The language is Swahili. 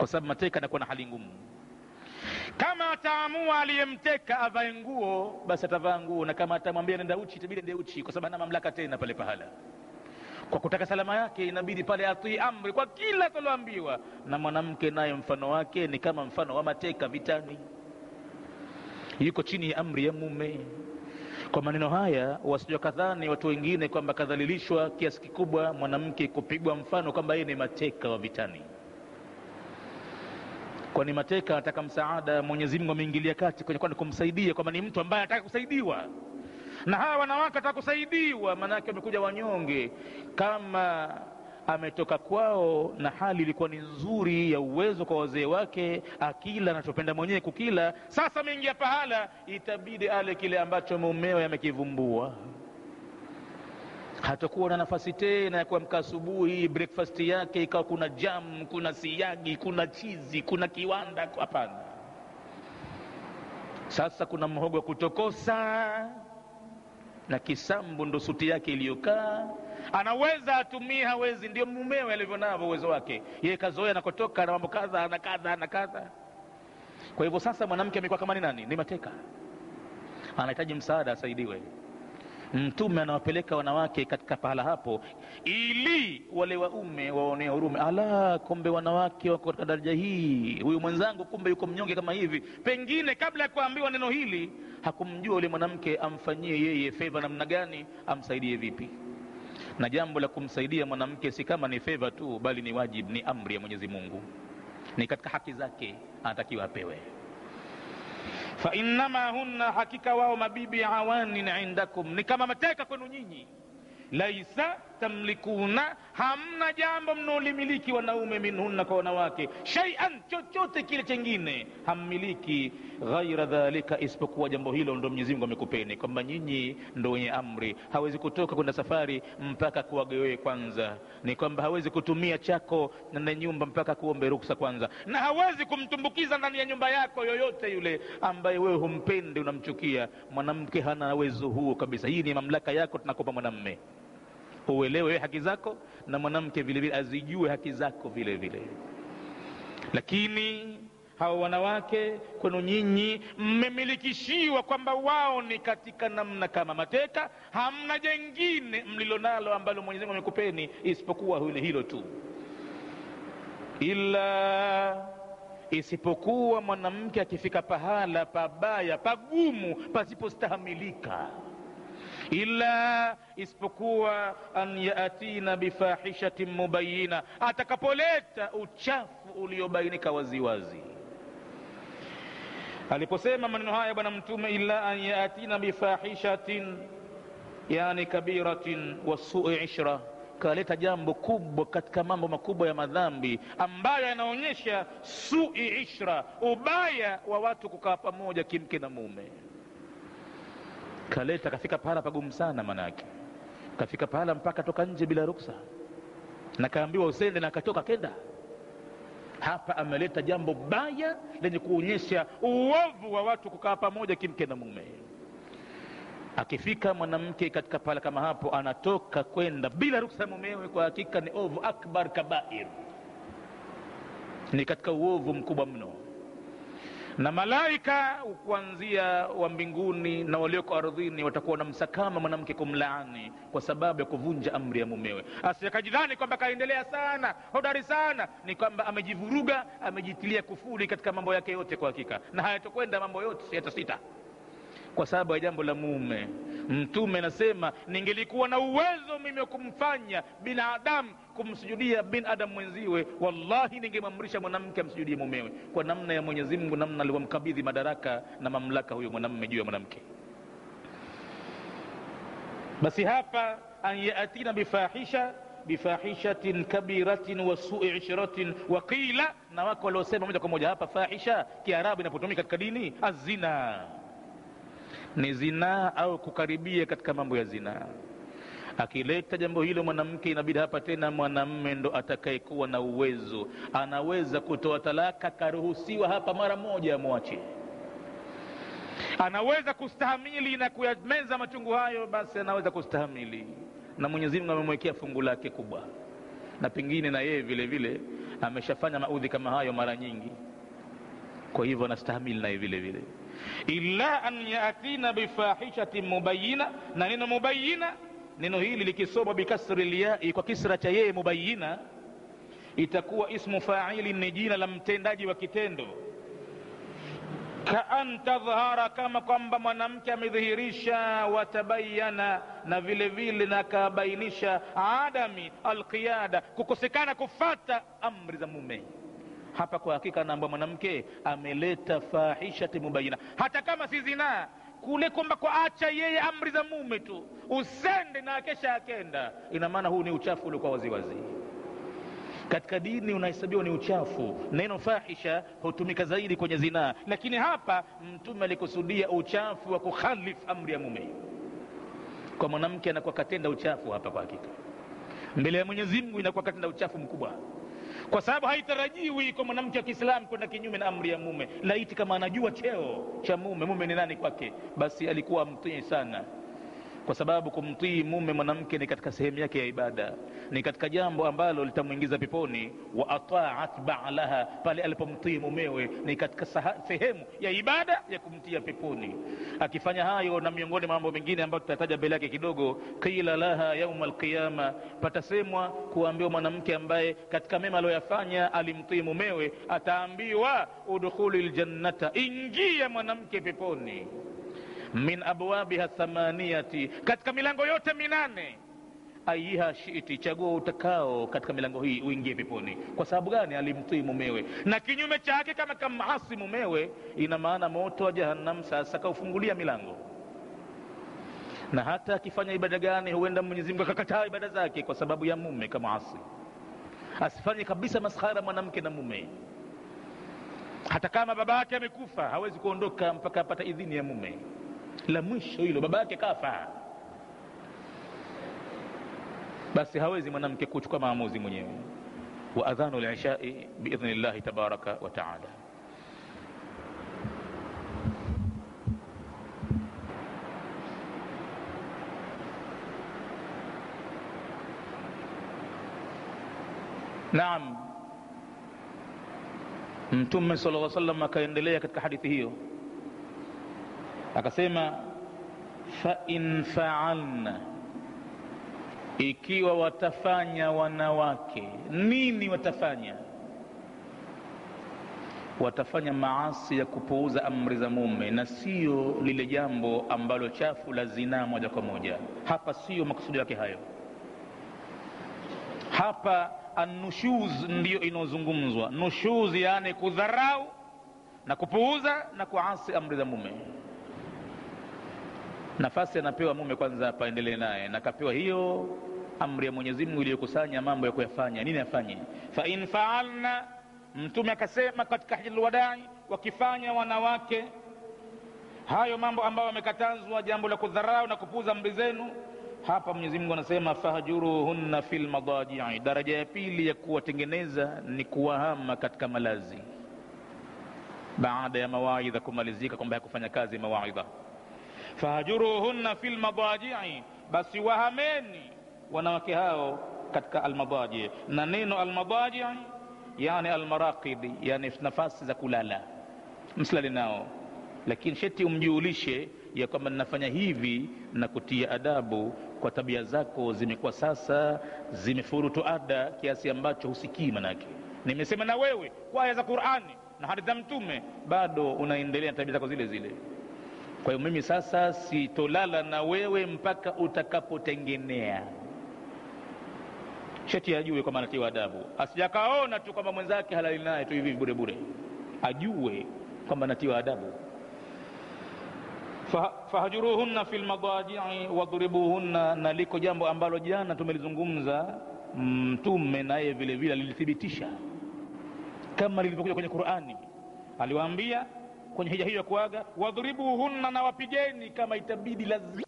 kwa sababu mateka anakuwa na hali ngumu. Kama ataamua aliyemteka avae nguo basi atavaa nguo na kama atamwambia nenda uchi itabidi ende uchi kwa sababu hana mamlaka tena pale pahala. Kwa kutaka salama yake inabidi pale atii amri kwa kila ataloambiwa na mwanamke naye mfano wake ni kama mfano wa mateka vitani. Yuko chini ya amri ya mume. Kwa maneno haya wasijua kadhani watu wengine kwamba kadhalilishwa kiasi kikubwa mwanamke kupigwa mfano kwamba yeye ni mateka wa vitani kwani mateka anataka msaada mwenyezi mungu ameingilia kati kwenye kwani kumsaidia kwamba ni mtu ambaye anataka kusaidiwa. Na hawa wanawake wataka kusaidiwa maanake wamekuja wanyonge. Kama ametoka kwao na hali ilikuwa ni nzuri ya uwezo kwa wazee wake akila anachopenda mwenyewe kukila sasa ameingia pahala itabidi ale kile ambacho mumewe amekivumbua hatakuwa na nafasi tena ya kuamka asubuhi. Breakfast yake ikawa kuna jam kuna siagi kuna chizi kuna kiwanda. Hapana. Sasa kuna mhogo wa kutokosa na kisambu ndo suti yake iliyokaa. Anaweza atumie hawezi. Ndio mumewe alivyo navyo uwezo wake. Yeye kazoea anakotoka na mambo kadha na kadha na kadha. Kwa hivyo sasa mwanamke amekuwa kama ni nani? Ni mateka. Anahitaji msaada asaidiwe mtume anawapeleka wanawake katika pahala hapo ili wale waume waonee huruma. Ala kumbe wanawake wako katika daraja hii. Huyu mwenzangu kumbe yuko mnyonge kama hivi. Pengine kabla ya kuambiwa neno hili hakumjua yule mwanamke amfanyie yeye fedha namna gani amsaidie vipi. Na jambo la kumsaidia mwanamke si kama ni fedha tu bali ni wajib ni amri ya mwenyezi mungu. Ni katika haki zake anatakiwa apewe fainnama hunna hakika wao mabibi awanin indakum ni kama mateka kwenu nyinyi laisa tamlikuna hamna jambo mnaolimiliki wanaume minhunna kwa wanawake. Shaian chochote kile chengine hammiliki ghaira dhalika isipokuwa jambo hilo ndo mwenyezi mungu amekupeni kwamba nyinyi ndo wenye amri. Hawezi kutoka kwenda safari mpaka kuwagewee kwanza. Ni kwamba hawezi kutumia chako na nyumba mpaka kuombe ruksa kwanza. Na hawezi kumtumbukiza ndani ya nyumba yako yoyote yule ambaye wewe humpendi unamchukia. Mwanamke hana uwezo huo kabisa. Hii ni mamlaka yako tunakopa mwanamme uelewe wewe haki zako na mwanamke vile vile azijue haki zako vile vile. Lakini hawa wanawake kwenu nyinyi mmemilikishiwa kwamba wao ni katika namna kama mateka. Hamna jengine mlilonalo ambalo mwenyezi mungu amekupeni isipokuwa hili hilo tu. Ila isipokuwa mwanamke akifika pahala pabaya pagumu pasipostahamilika ila isipokuwa an yatina bifahishatin mubayina atakapoleta uchafu uliobainika waziwazi. Aliposema maneno haya bwana mtume illa an yatina bifahishatin yani kabiratin wa sui ishra kaleta jambo kubwa katika mambo makubwa ya madhambi ambayo yanaonyesha sui ishra ubaya wa watu kukaa pamoja kimke na mume kaleta kafika pahala pagumu sana manake kafika pahala mpaka toka nje bila ruksa. Na kaambiwa usende na akatoka kenda. Hapa ameleta jambo baya lenye kuonyesha uovu wa watu kukaa pamoja kimke na mume. Akifika mwanamke katika pahala kama hapo anatoka kwenda bila ruksa mumewe kwa hakika ni ovu akbar kabair. Ni katika uovu mkubwa mno na malaika kuanzia wa mbinguni na walioko ardhini watakuwa na msakama mwanamke kumlaani kwa sababu ya kuvunja amri ya mumewe. Asiakajidhani kwamba kaendelea sana hodari sana ni kwamba amejivuruga amejitilia kufuri katika mambo yake yote kwa hakika. Na hayatokwenda mambo yote yatasita kwa sababu ya jambo la mume mtume anasema ningelikuwa na uwezo mimi wa kumfanya binadamu kumsujudia binadamu mwenziwe wallahi ningemwamrisha mwanamke amsujudie mumewe kwa namna ya mwenyezi mungu namna alivyomkabidhi madaraka na mamlaka huyo mwanamme juu ya mwanamke. Basi hapa an yatina bifahisha bifahishatin kabiratin wa sui ishratin wa qila na wako waliosema moja kwa moja hapa fahisha kiarabu inapotumika katika dini azina ni zinaa au kukaribia katika mambo ya zinaa akileta jambo hilo mwanamke inabidi hapa tena mwanamme ndo atakayekuwa na uwezo. Anaweza kutoa talaka karuhusiwa hapa mara moja amwache. Anaweza kustahamili na kuyameza machungu hayo basi anaweza kustahamili. Na mwenyezi mungu amemwekea fungu lake kubwa. Na pengine na yeye vile vile ameshafanya maudhi kama hayo mara nyingi. Kwa hivyo anastahamili naye vile vile. Illa an yatina bifahishatin mubayina na neno mubayina neno hili likisomwa bikasri lyai kwa kisra cha yeye mubayina itakuwa ismu faili ni jina la mtendaji wa kitendo. Kaan tadhhara kama kwamba mwanamke amedhihirisha watabayana na vile vile na akabainisha adami alqiyada kukosekana kufata amri za mume. Hapa kwa hakika naamba mwanamke ameleta fahishati mubayina hata kama si zinaa kule kwamba kwa acha yeye amri za mume tu usende na akesha akenda ina maana huu ni uchafu uliokuwa waziwazi. Katika dini unahesabiwa ni uchafu. Neno fahisha hutumika zaidi kwenye zinaa. Lakini hapa mtume alikusudia uchafu wa kukhalif amri ya mume. Kwa mwanamke anakuwa katenda uchafu hapa kwa hakika. Mbele ya mwenyezi mungu inakuwa katenda uchafu mkubwa kwa sababu haitarajiwi kwa mwanamke wa kiislamu kwenda kinyume na amri ya mume. Laiti kama anajua cheo cha mume mume ni nani kwake? Basi alikuwa mtii sana kwa sababu kumtii mume mwanamke ni katika sehemu yake ya ibada ni katika jambo ambalo litamwingiza peponi. Wa ataat balaha pale alipomtii mumewe ni katika sehemu ya ibada ya kumtia peponi. Akifanya hayo na miongoni mwa mambo mengine ambayo tutataja mbele yake kidogo qila laha yauma alqiyama patasemwa kuambiwa mwanamke ambaye katika mema aliyoyafanya alimtii mumewe ataambiwa udkhuli ljannata ingia mwanamke peponi min abwabiha thamaniyati katika milango yote minane. Ayiha shiti chagua utakao katika milango hii uingie peponi. Kwa sababu gani? Alimtii mumewe. Na kinyume chake kama kamasi mumewe ina maana moto wa jahannam sasa kaufungulia milango. Na hata akifanya ibada gani huenda mwenyezi mungu akakataa ibada zake kwa sababu ya mume kama asi asifanye kabisa maskhara mwanamke na mume. Hata kama baba yake amekufa hawezi kuondoka mpaka apata idhini ya mume la mwisho hilo baba yake kafa basi hawezi mwanamke kuchukua maamuzi mwenyewe wa adhanu lishai biidhni llahi tabaraka wa taala naam mtume sala lla salam akaendelea katika hadithi hiyo akasema fain faalna ikiwa watafanya wanawake nini watafanya? Watafanya maasi ya kupuuza amri za mume na sio lile jambo ambalo chafu la zinaa moja kwa moja. Hapa sio makusudi yake hayo. Hapa anushuz ndiyo inayozungumzwa. Nushuz yaani kudharau na kupuuza na kuasi amri za mume nafasi anapewa mume kwanza apaendelee naye. Na kapewa hiyo amri ya mwenyezi mungu iliyokusanya mambo ya kuyafanya. Nini afanye? Fain faalna mtume akasema katika hijlwadai wakifanya wanawake hayo mambo ambayo wamekatazwa jambo la kudharau na kupuuza amri zenu hapa mwenyezi mungu anasema fahjuruhunna fi lmadajii daraja ya pili ya kuwatengeneza ni kuwahama katika malazi. Baada ya mawaidha kumalizika kwamba yakufanya kazi mawaidha fahjuruhunna fi lmadajii basi wahameni wanawake hao katika almadaji. Na neno almadaji yani almaraqidi yani nafasi za kulala. Msilali nao. Lakini sheti umjuulishe ya kwamba ninafanya hivi na kutia adabu kwa tabia zako zimekuwa sasa zimefurutu ada kiasi ambacho husikii manake. Nimesema na wewe kwa aya za qurani na hadithi za mtume bado unaendelea na tabia zako zile zile kwa hiyo mimi sasa sitolala na wewe mpaka utakapotengenea. Sheti ajue kwamba anatiwa adabu. Asijakaona tu kwamba mwenzake halali naye tu hivi bure bure. Ajue kwamba anatiwa adabu. Fahjuruhunna fi lmadajii wadhribuhunna na liko jambo ambalo jana tumelizungumza mtume naye vile vile alilithibitisha. Kama lilivyokuja kwenye qurani aliwaambia kwenye hija hiyo ya kuaga wadhribuhunna na wapigeni kama itabidi lazima